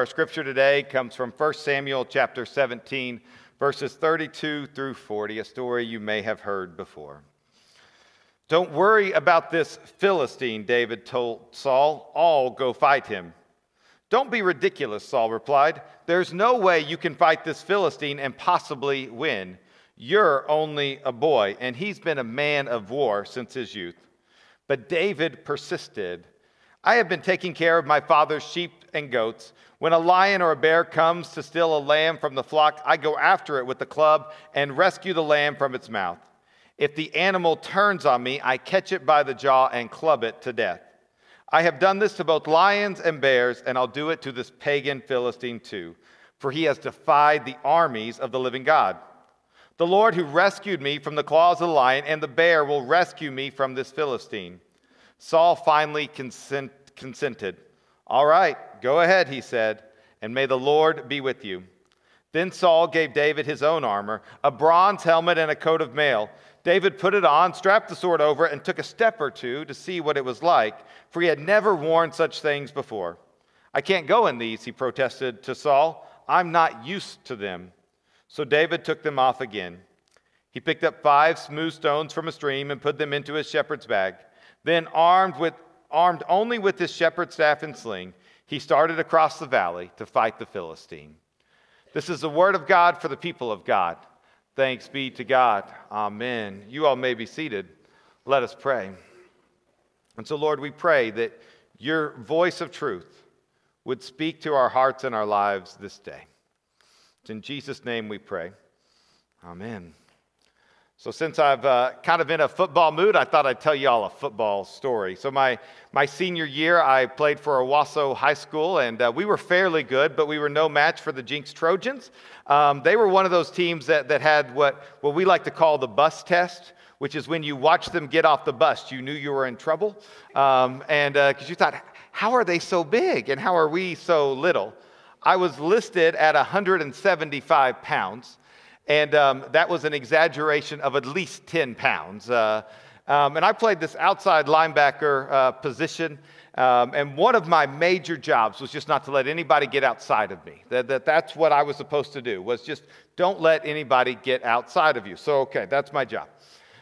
Our scripture today comes from 1 Samuel chapter 17, verses 32 through 40, a story you may have heard before. Don't worry about this Philistine, David told Saul. All go fight him. Don't be ridiculous, Saul replied. There's no way you can fight this Philistine and possibly win. You're only a boy, and he's been a man of war since his youth. But David persisted. I have been taking care of my father's sheep and goats. When a lion or a bear comes to steal a lamb from the flock, I go after it with the club and rescue the lamb from its mouth. If the animal turns on me, I catch it by the jaw and club it to death. I have done this to both lions and bears, and I'll do it to this pagan Philistine too, for he has defied the armies of the living God. The Lord who rescued me from the claws of the lion and the bear will rescue me from this Philistine. Saul finally consent, consented. All right, go ahead, he said, and may the Lord be with you. Then Saul gave David his own armor, a bronze helmet and a coat of mail. David put it on, strapped the sword over it, and took a step or two to see what it was like, for he had never worn such things before. I can't go in these, he protested to Saul. I'm not used to them. So David took them off again. He picked up five smooth stones from a stream and put them into his shepherd's bag. Then, armed with armed only with his shepherd's staff and sling, he started across the valley to fight the Philistine. This is the word of God for the people of God. Thanks be to God. Amen. You all may be seated. Let us pray. And so, Lord, we pray that your voice of truth would speak to our hearts and our lives this day. It's in Jesus' name we pray. Amen. So, since I've uh, kind of in a football mood, I thought I'd tell you all a football story. So, my, my senior year, I played for Owasso High School, and uh, we were fairly good, but we were no match for the Jenks Trojans. Um, they were one of those teams that, that had what, what we like to call the bus test, which is when you watch them get off the bus, you knew you were in trouble. Um, and because uh, you thought, how are they so big, and how are we so little? I was listed at 175 pounds and um, that was an exaggeration of at least 10 pounds. Uh, um, and I played this outside linebacker uh, position. Um, and one of my major jobs was just not to let anybody get outside of me. That, that, that's what I was supposed to do, was just don't let anybody get outside of you. So, okay, that's my job.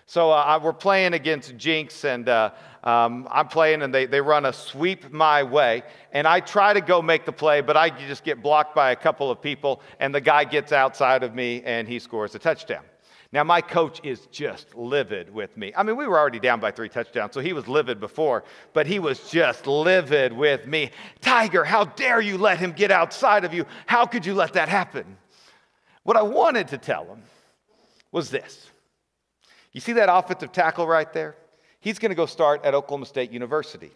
So uh, we're playing against Jenks, and uh, um, I'm playing, and they, they run a sweep my way. And I try to go make the play, but I just get blocked by a couple of people, and the guy gets outside of me, and he scores a touchdown. Now, my coach is just livid with me. I mean, we were already down by three touchdowns, so he was livid before, but he was just livid with me. Tiger, how dare you let him get outside of you? How could you let that happen? What I wanted to tell him was this you see that offensive tackle right there? He's going to go start at Oklahoma State University.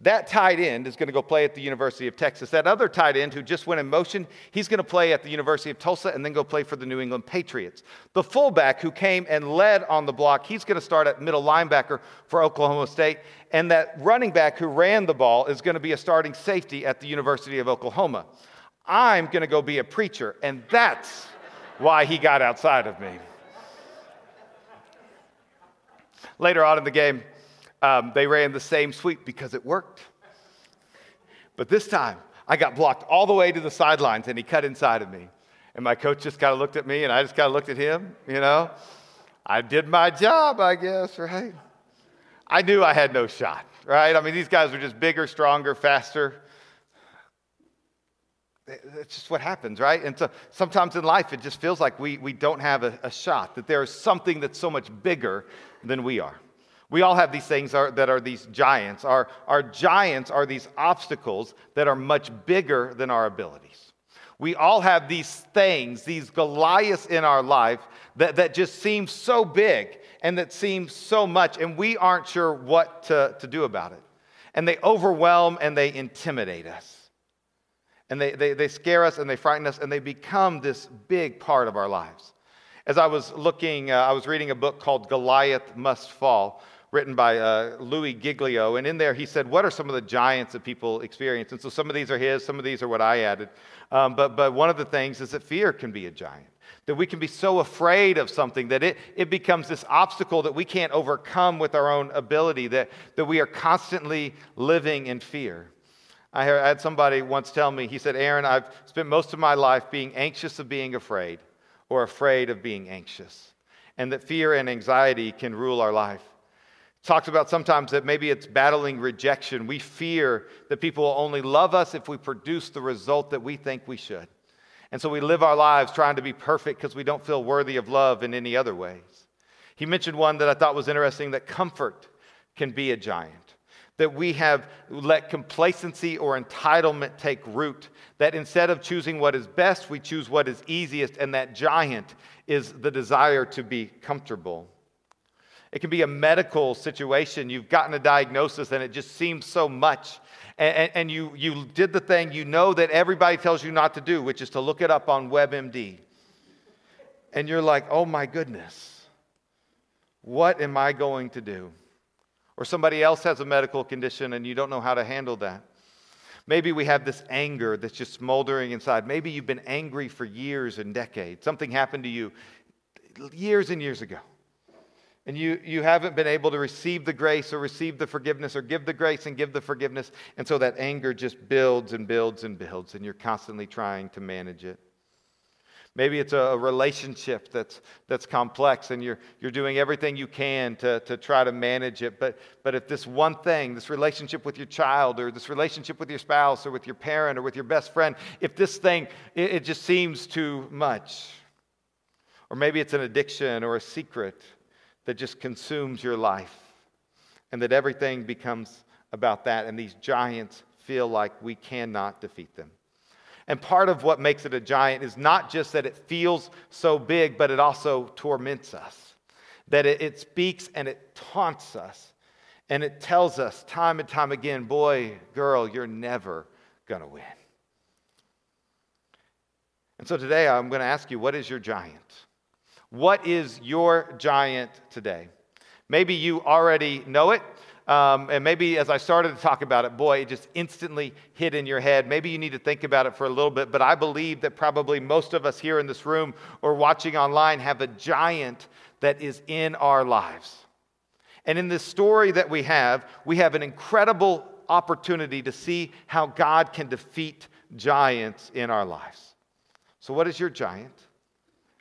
That tight end is going to go play at the University of Texas. That other tight end who just went in motion, he's going to play at the University of Tulsa and then go play for the New England Patriots. The fullback who came and led on the block, he's going to start at middle linebacker for Oklahoma State. And that running back who ran the ball is going to be a starting safety at the University of Oklahoma. I'm going to go be a preacher, and that's why he got outside of me. Later on in the game, um, they ran the same sweep because it worked. But this time, I got blocked all the way to the sidelines and he cut inside of me. And my coach just kind of looked at me and I just kind of looked at him, you know. I did my job, I guess, right? I knew I had no shot, right? I mean, these guys were just bigger, stronger, faster. It's just what happens, right? And so sometimes in life, it just feels like we, we don't have a, a shot, that there is something that's so much bigger than we are. We all have these things that are these giants. Our, our giants are these obstacles that are much bigger than our abilities. We all have these things, these Goliaths in our life that, that just seem so big and that seem so much, and we aren't sure what to, to do about it. And they overwhelm and they intimidate us. And they, they, they scare us and they frighten us and they become this big part of our lives. As I was looking, uh, I was reading a book called Goliath Must Fall, written by uh, Louie Giglio. And in there, he said, What are some of the giants that people experience? And so some of these are his, some of these are what I added. Um, but, but one of the things is that fear can be a giant. That we can be so afraid of something that it, it becomes this obstacle that we can't overcome with our own ability, that, that we are constantly living in fear. I had somebody once tell me, he said, Aaron, I've spent most of my life being anxious of being afraid or afraid of being anxious, and that fear and anxiety can rule our life. Talks about sometimes that maybe it's battling rejection. We fear that people will only love us if we produce the result that we think we should. And so we live our lives trying to be perfect because we don't feel worthy of love in any other ways. He mentioned one that I thought was interesting that comfort can be a giant that we have let complacency or entitlement take root. That instead of choosing what is best, we choose what is easiest, and that giant is the desire to be comfortable. It can be a medical situation. You've gotten a diagnosis and it just seems so much. And, and, you, you did the thing you know that everybody tells you not to do, which is to look it up on WebMD. And you're like, oh my goodness, what am I going to do? Or somebody else has a medical condition and you don't know how to handle that. Maybe we have this anger that's just smoldering inside. Maybe you've been angry for years and decades. Something happened to you years and years ago. And you, you haven't been able to receive the grace or receive the forgiveness or give the grace and give the forgiveness. And so that anger just builds and builds and builds, and you're constantly trying to manage it. Maybe it's a relationship that's, that's complex and you're, you're doing everything you can to, to try to manage it. But, but if this one thing, this relationship with your child or this relationship with your spouse or with your parent or with your best friend, if this thing, it, it just seems too much. Or maybe it's an addiction or a secret that just consumes your life and that everything becomes about that. And these giants feel like we cannot defeat them. And part of what makes it a giant is not just that it feels so big, but it also torments us. That it, it speaks and it taunts us. And it tells us time and time again, boy, girl, you're never going to win. And so today I'm going to ask you, what is your giant? What is your giant today? Maybe you already know it. Um, and maybe as I started to talk about it, boy, it just instantly hit in your head. Maybe you need to think about it for a little bit, but I believe that probably most of us here in this room or watching online have a giant that is in our lives. And in this story that we have, we have an incredible opportunity to see how God can defeat giants in our lives. So, what is your giant?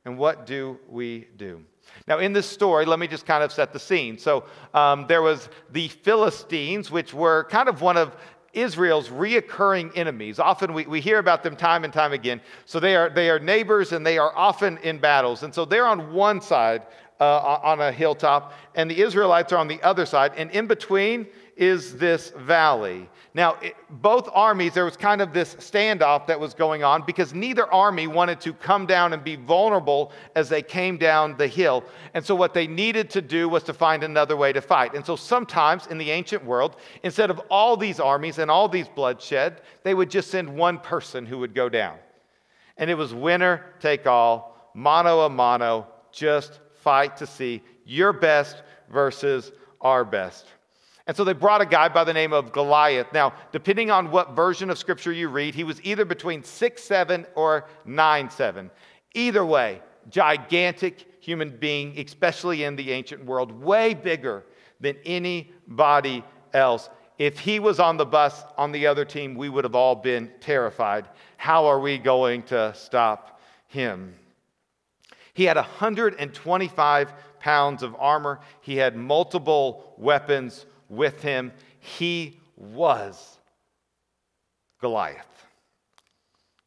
And what do we do? Now, in this story, let me just kind of set the scene. So, um, there was the Philistines, which were kind of one of Israel's reoccurring enemies. Often we, we hear about them time and time again. So, they are, they are neighbors and they are often in battles. And so, they're on one side uh, on a hilltop, and the Israelites are on the other side. And in between is this valley. Now, it, both armies, there was kind of this standoff that was going on because neither army wanted to come down and be vulnerable as they came down the hill. And so, what they needed to do was to find another way to fight. And so, sometimes in the ancient world, instead of all these armies and all these bloodshed, they would just send one person who would go down. And it was winner take all, mano a mano, just fight to see your best versus our best. And so they brought a guy by the name of Goliath. Now, depending on what version of scripture you read, he was either between six seven or nine seven. Either way, gigantic human being, especially in the ancient world, way bigger than anybody else. If he was on the bus on the other team, we would have all been terrified. How are we going to stop him? He had 125 pounds of armor, he had multiple weapons with him. He was Goliath.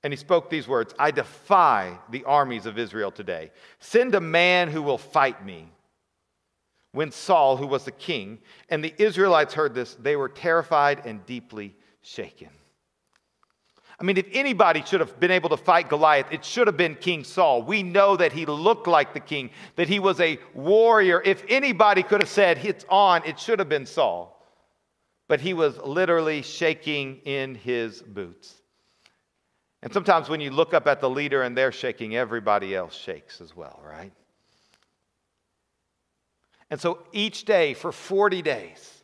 And he spoke these words I defy the armies of Israel today. Send a man who will fight me. When Saul, who was the king, and the Israelites heard this, they were terrified and deeply shaken. I mean, if anybody should have been able to fight Goliath, it should have been King Saul. We know that he looked like the king, that he was a warrior. If anybody could have said, it's on, it should have been Saul. But he was literally shaking in his boots. And sometimes when you look up at the leader and they're shaking, everybody else shakes as well, right? And so each day for 40 days,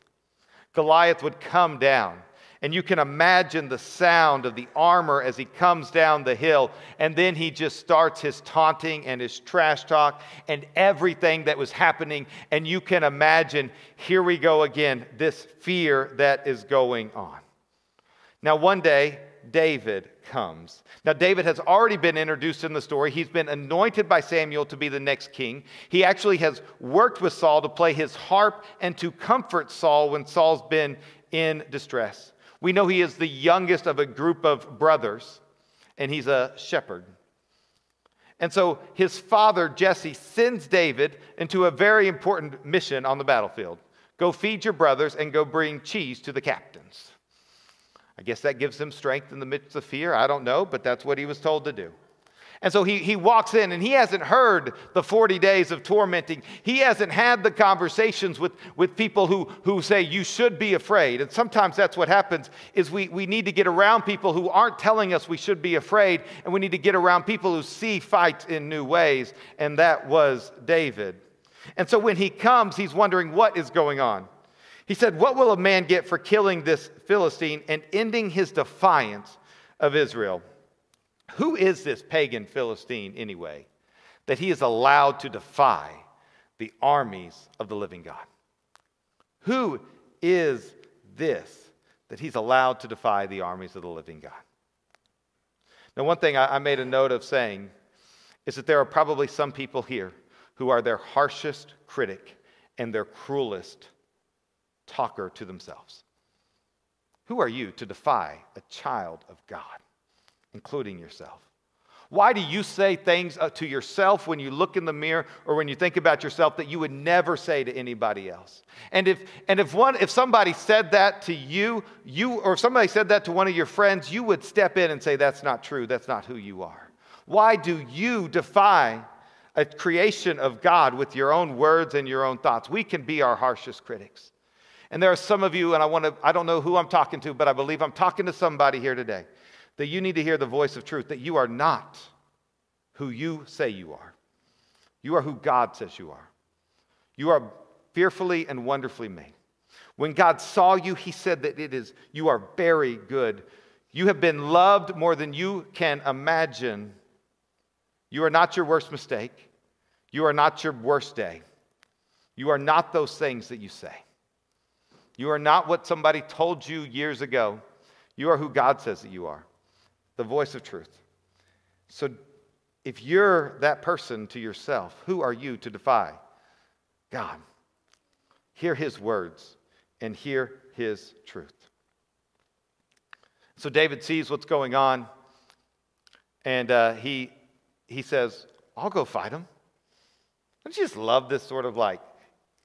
Goliath would come down. And you can imagine the sound of the armor as he comes down the hill. And then he just starts his taunting and his trash talk and everything that was happening. And you can imagine, here we go again, this fear that is going on. Now, one day, David comes. Now, David has already been introduced in the story. He's been anointed by Samuel to be the next king. He actually has worked with Saul to play his harp and to comfort Saul when Saul's been in distress. We know he is the youngest of a group of brothers, and he's a shepherd. And so his father, Jesse, sends David into a very important mission on the battlefield go feed your brothers and go bring cheese to the captains. I guess that gives him strength in the midst of fear. I don't know, but that's what he was told to do. And so he, he walks in and he hasn't heard the 40 days of tormenting. He hasn't had the conversations with, with people who, who say you should be afraid. And sometimes that's what happens is we, we need to get around people who aren't telling us we should be afraid. And we need to get around people who see fights in new ways. And that was David. And so when he comes, he's wondering what is going on. He said, What will a man get for killing this Philistine and ending his defiance of Israel? Who is this pagan Philistine anyway, that he is allowed to defy the armies of the living God? Who is this that he's allowed to defy the armies of the living God? Now, one thing I made a note of saying is that there are probably some people here who are their harshest critic and their cruelest talker to themselves. Who are you to defy a child of God, including yourself? Why do you say things uh, to yourself when you look in the mirror or when you think about yourself that you would never say to anybody else? And if, and if, one, if somebody said that to you, you, or if somebody said that to one of your friends, you would step in and say, That's not true. That's not who you are. Why do you defy a creation of God with your own words and your own thoughts? We can be our harshest critics. And there are some of you, and I want to, I don't know who I'm talking to, but I believe I'm talking to somebody here today, that you need to hear the voice of truth, that you are not who you say you are. You are who God says you are. You are fearfully and wonderfully made. When God saw you, he said that it is, you are very good. You have been loved more than you can imagine. You are not your worst mistake. You are not your worst day. You are not those things that you say. You are not what somebody told you years ago. You are who God says that you are the voice of truth. So if you're that person to yourself, who are you to defy? God. Hear his words and hear his truth. So David sees what's going on and uh, he, he says, I'll go fight him. Don't you just love this sort of like,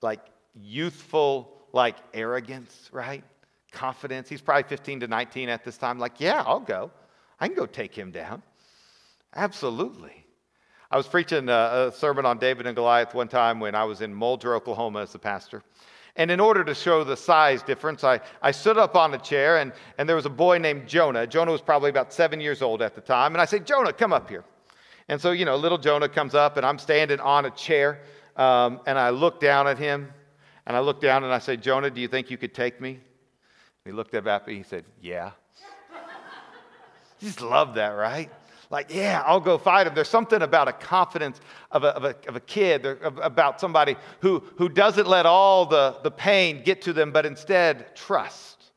like youthful like arrogance, right? Confidence. He's probably 15 to 19 at this time. Like, yeah, I'll go. I can go take him down. Absolutely. I was preaching a, a sermon on David and Goliath one time when I was in Muldrow, Oklahoma as a pastor. And in order to show the size difference, I, I stood up on a chair, and, and there was a boy named Jonah. Jonah was probably about seven years old at the time. And I said, Jonah, come up here. And so, you know, little Jonah comes up, and I'm standing on a chair, um, and I look down at him, and I looked down and I said, Jonah, do you think you could take me? He looked up at me. He said, Yeah. You just love that, right? Like, yeah, I'll go fight him. There's something about a confidence of a, of a, of a kid, about somebody who, who doesn't let all the, the pain get to them, but instead trust.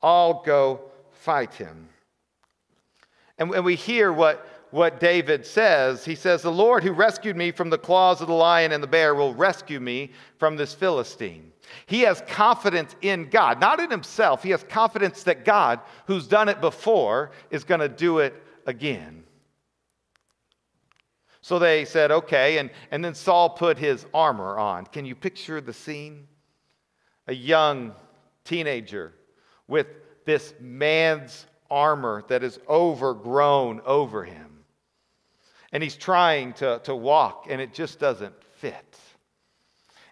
I'll go fight him. And, and we hear what, what David says. He says, The Lord who rescued me from the claws of the lion and the bear will rescue me from this Philistine. He has confidence in God, not in himself. He has confidence that God, who's done it before, is going to do it again. So they said, okay. And, and then Saul put his armor on. Can you picture the scene? A young teenager with this man's armor that is overgrown over him and he's trying to, to walk, and it just doesn't fit.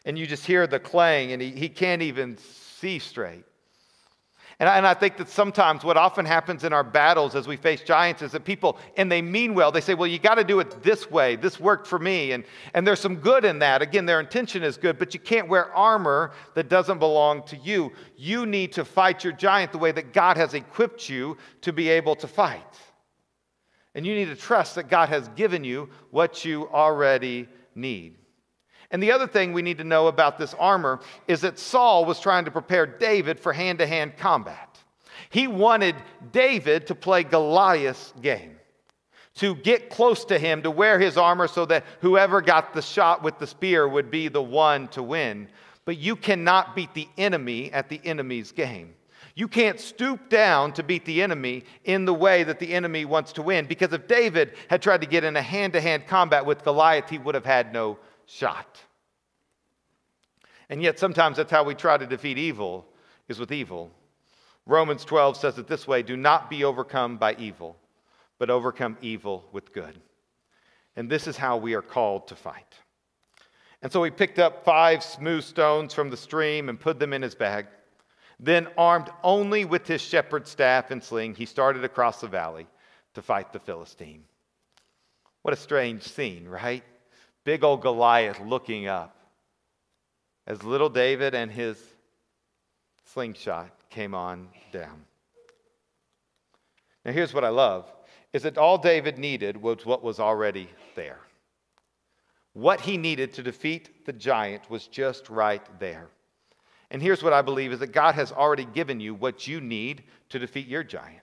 And you just hear the clang, and he, he can't even see straight. And I, and I, think that sometimes what often happens in our battles as we face giants is that people, and they mean well, they say, well, you got to do it this way. This worked for me. And, and there's some good in that. Again, their intention is good, but you can't wear armor that doesn't belong to you. You need to fight your giant the way that God has equipped you to be able to fight. And you need to trust that God has given you what you already need. And the other thing we need to know about this armor is that Saul was trying to prepare David for hand to hand combat. He wanted David to play Goliath's game, to get close to him, to wear his armor so that whoever got the shot with the spear would be the one to win. But you cannot beat the enemy at the enemy's game. You can't stoop down to beat the enemy in the way that the enemy wants to win. Because if David had tried to get in a hand to hand combat with Goliath, he would have had no shot. And yet, sometimes that's how we try to defeat evil, is with evil. Romans 12 says it this way do not be overcome by evil, but overcome evil with good. And this is how we are called to fight. And so he picked up five smooth stones from the stream and put them in his bag. Then, armed only with his shepherd's staff and sling, he started across the valley to fight the Philistine. What a strange scene, right? Big old Goliath looking up as little David and his slingshot came on down. Now, here's what I love is that all David needed was what was already there. What he needed to defeat the giant was just right there. And here's what I believe is that God has already given you what you need to defeat your giant.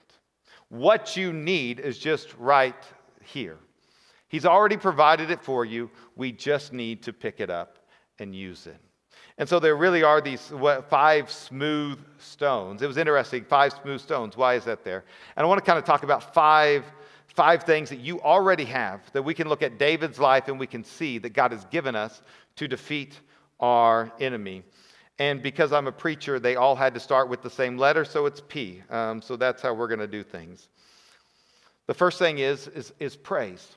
What you need is just right here. He's already provided it for you. We just need to pick it up and use it. And so there really are these five smooth stones. It was interesting, five smooth stones. Why is that there? And I want to kind of talk about five, five things that you already have that we can look at David's life and we can see that God has given us to defeat our enemy. And because I'm a preacher, they all had to start with the same letter, so it's P. Um, so that's how we're going to do things. The first thing is, is, is praise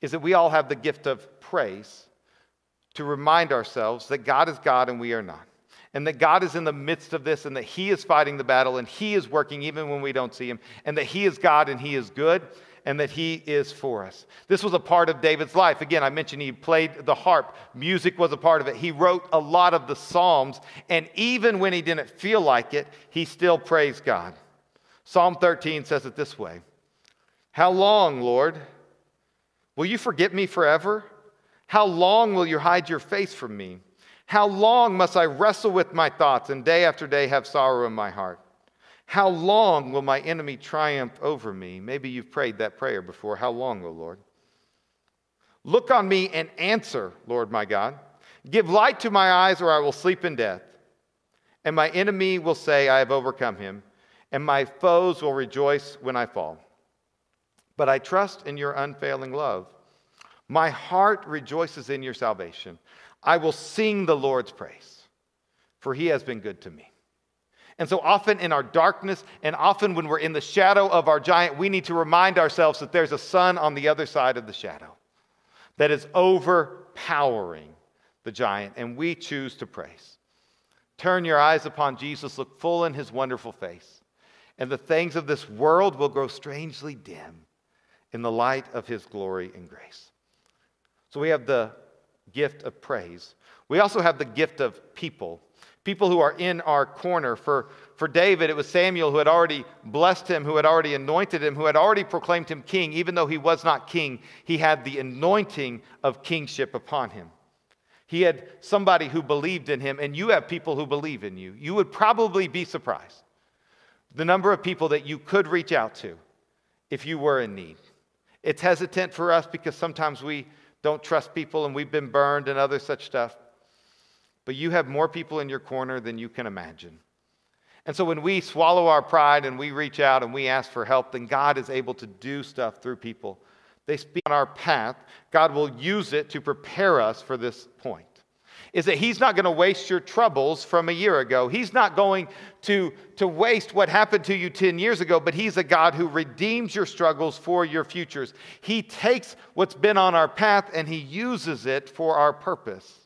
is that we all have the gift of praise to remind ourselves that God is God and we are not. And that God is in the midst of this and that He is fighting the battle and He is working even when we don't see Him. And that He is God and He is good and that He is for us. This was a part of David's life. Again, I mentioned he played the harp, music was a part of it. He wrote a lot of the Psalms. And even when he didn't feel like it, he still praised God. Psalm 13 says it this way How long, Lord? Will you forget me forever? How long will you hide your face from me? How long must I wrestle with my thoughts and day after day have sorrow in my heart? How long will my enemy triumph over me? Maybe you've prayed that prayer before. How long, O Lord? Look on me and answer, Lord my God. Give light to my eyes, or I will sleep in death. And my enemy will say, I have overcome him, and my foes will rejoice when I fall but I trust in your unfailing love. My heart rejoices in your salvation. I will sing the Lord's praise, for he has been good to me. And so often in our darkness, and often when we're in the shadow of our giant, we need to remind ourselves that there's a sun on the other side of the shadow that is overpowering the giant, and we choose to praise. Turn your eyes upon Jesus, look full in his wonderful face, and the things of this world will grow strangely dim in the light of his glory and grace. So we have the gift of praise. We also have the gift of people, people who are in our corner. For, for David, it was Samuel who had already blessed him, who had already anointed him, who had already proclaimed him king. Even though he was not king, he had the anointing of kingship upon him. He had somebody who believed in him, and you have people who believe in you. You would probably be surprised the number of people that you could reach out to if you were in need. It's hesitant for us because sometimes we don't trust people and we've been burned and other such stuff. But you have more people in your corner than you can imagine. And so when we swallow our pride and we reach out and we ask for help, then God is able to do stuff through people. They speak on our path. God will use it to prepare us for this point is that He's not going to waste your troubles from a year ago. He's not going to, to waste what happened to you 10 years ago, but He's a God who redeems your struggles for your futures. He takes what's been on our path and He uses it for our purpose.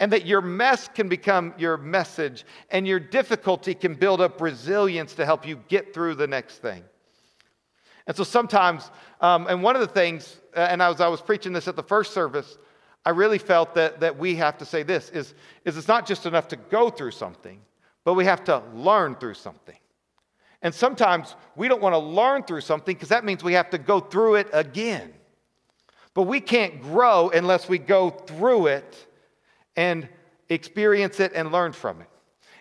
and that your mess can become your message, and your difficulty can build up resilience to help you get through the next thing. And so sometimes, um, and one of the things, uh, and I was, I was preaching this at the first service, I really felt that, that we have to say this is, is it's not just enough to go through something, but we have to learn through something. And sometimes we don't want to learn through something because that means we have to go through it again. But we can't grow unless we go through it and experience it and learn from it.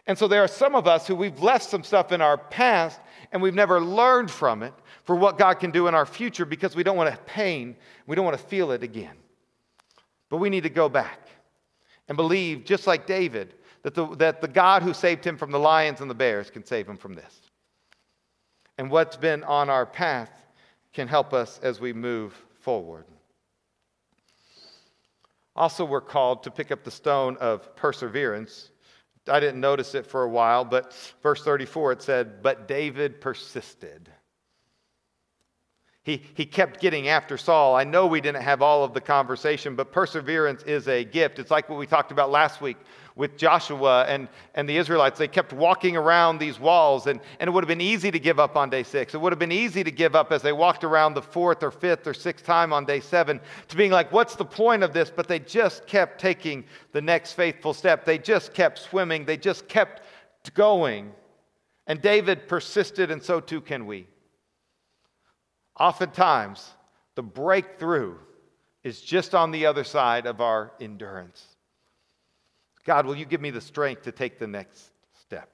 And so there are some of us who we've left some stuff in our past and we've never learned from it for what God can do in our future because we don't want to pain, we don't want to feel it again. But we need to go back and believe, just like David, that the, that the God who saved him from the lions and the bears can save him from this. And what's been on our path can help us as we move forward. Also, we're called to pick up the stone of perseverance. I didn't notice it for a while, but verse 34 it said, But David persisted. He, he kept getting after Saul. I know we didn't have all of the conversation, but perseverance is a gift. It's like what we talked about last week with Joshua and, and the Israelites. They kept walking around these walls, and, and it would have been easy to give up on day six. It would have been easy to give up as they walked around the fourth or fifth or sixth time on day seven to being like, what's the point of this? But they just kept taking the next faithful step. They just kept swimming, they just kept going. And David persisted, and so too can we. Oftentimes, the breakthrough is just on the other side of our endurance. God, will you give me the strength to take the next step?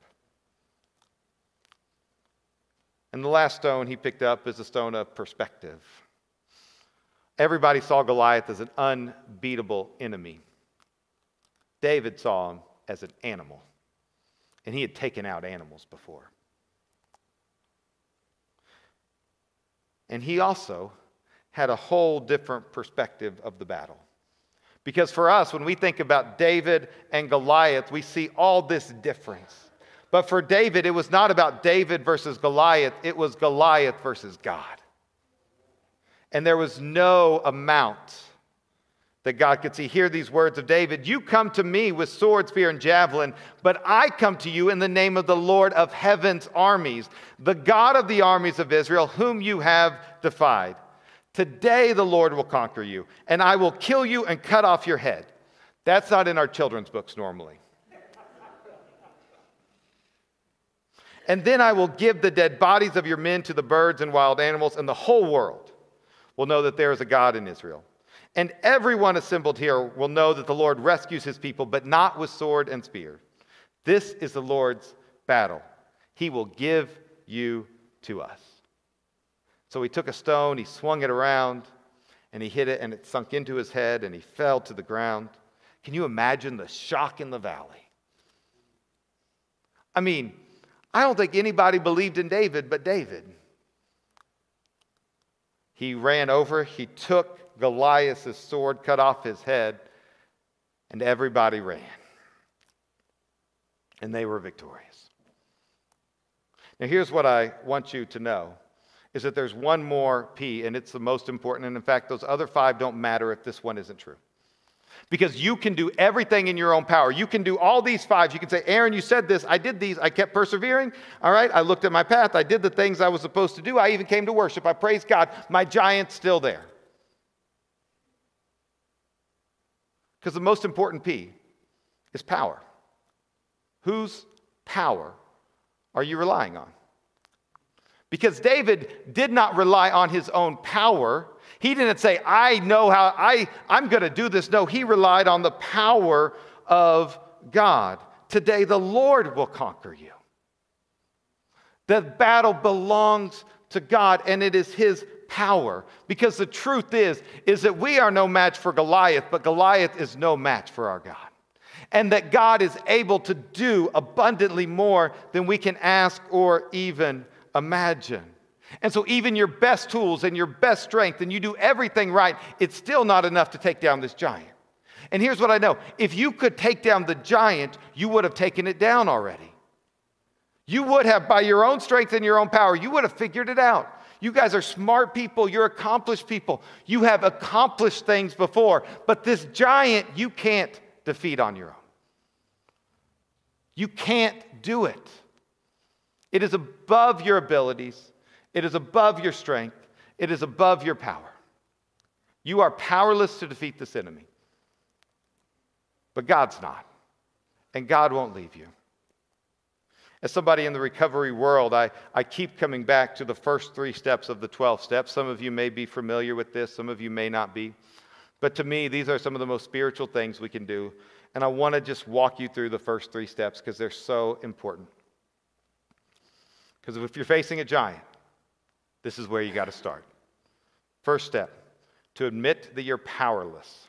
And the last stone he picked up is a stone of perspective. Everybody saw Goliath as an unbeatable enemy. David saw him as an animal, and he had taken out animals before. And he also had a whole different perspective of the battle. Because for us, when we think about David and Goliath, we see all this difference. But for David, it was not about David versus Goliath, it was Goliath versus God. And there was no amount that God could see. Hear these words of David You come to me with sword, spear, and javelin, but I come to you in the name of the Lord of heaven's armies, the God of the armies of Israel, whom you have defied. Today the Lord will conquer you, and I will kill you and cut off your head. That's not in our children's books normally. and then I will give the dead bodies of your men to the birds and wild animals, and the whole world will know that there is a God in Israel. And everyone assembled here will know that the Lord rescues his people, but not with sword and spear. This is the Lord's battle. He will give you to us. So he took a stone, he swung it around, and he hit it, and it sunk into his head, and he fell to the ground. Can you imagine the shock in the valley? I mean, I don't think anybody believed in David but David. He ran over, he took Goliath's sword cut off his head, and everybody ran. And they were victorious. Now, here's what I want you to know is that there's one more P, and it's the most important. And in fact, those other five don't matter if this one isn't true. Because you can do everything in your own power. You can do all these five. You can say, Aaron, you said this. I did these. I kept persevering. All right. I looked at my path. I did the things I was supposed to do. I even came to worship. I praised God. My giant's still there. Because the most important P is power. Whose power are you relying on? Because David did not rely on his own power. He didn't say, I know how, I, I'm going to do this. No, he relied on the power of God. Today, the Lord will conquer you. The battle belongs to God, and it is his power. Because the truth is, is that we are no match for Goliath, but Goliath is no match for our God. And that God is able to do abundantly more than we can ask or even imagine. And so, even your best tools and your best strength, and you do everything right, it's still not enough to take down this giant. And here's what I know if you could take down the giant, you would have taken it down already. You would have, by your own strength and your own power, you would have figured it out. You guys are smart people. You're accomplished people. You have accomplished things before. But this giant, you can't defeat on your own. You can't do it. It is above your abilities, it is above your strength, it is above your power. You are powerless to defeat this enemy. But God's not, and God won't leave you. As somebody in the recovery world, I, I keep coming back to the first three steps of the 12 steps. Some of you may be familiar with this, some of you may not be. But to me, these are some of the most spiritual things we can do. And I want to just walk you through the first three steps because they're so important. Because if you're facing a giant, this is where you got to start. First step to admit that you're powerless.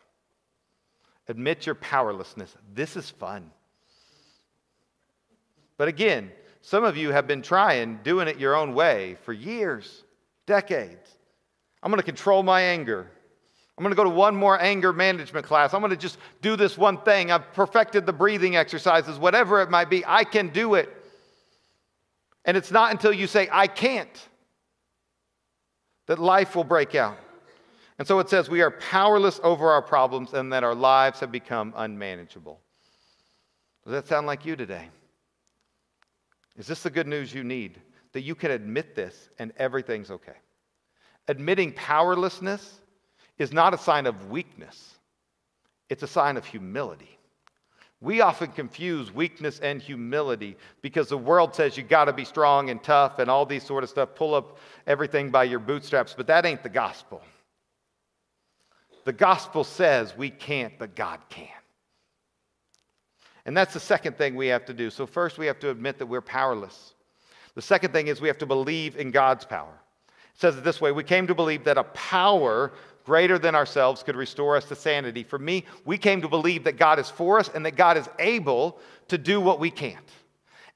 Admit your powerlessness. This is fun. But again, some of you have been trying doing it your own way for years, decades. I'm going to control my anger. I'm going to go to one more anger management class. I'm going to just do this one thing. I've perfected the breathing exercises, whatever it might be. I can do it. And it's not until you say, I can't, that life will break out. And so it says we are powerless over our problems and that our lives have become unmanageable. Does that sound like you today? Is this the good news you need? That you can admit this and everything's okay. Admitting powerlessness is not a sign of weakness, it's a sign of humility. We often confuse weakness and humility because the world says you got to be strong and tough and all these sort of stuff, pull up everything by your bootstraps, but that ain't the gospel. The gospel says we can't, but God can. And that's the second thing we have to do. So, first, we have to admit that we're powerless. The second thing is we have to believe in God's power. It says it this way We came to believe that a power greater than ourselves could restore us to sanity. For me, we came to believe that God is for us and that God is able to do what we can't.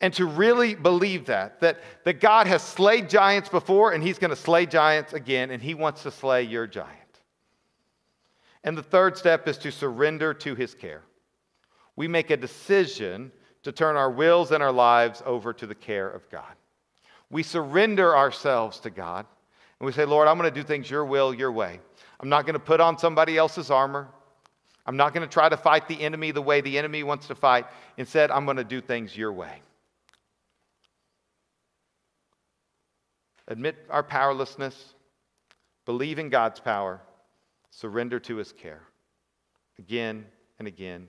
And to really believe that, that, that God has slayed giants before and he's going to slay giants again, and he wants to slay your giant. And the third step is to surrender to his care. We make a decision to turn our wills and our lives over to the care of God. We surrender ourselves to God and we say, Lord, I'm going to do things your will, your way. I'm not going to put on somebody else's armor. I'm not going to try to fight the enemy the way the enemy wants to fight. Instead, I'm going to do things your way. Admit our powerlessness, believe in God's power, surrender to his care again and again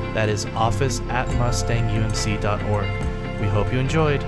That is office at mustangumc.org. We hope you enjoyed.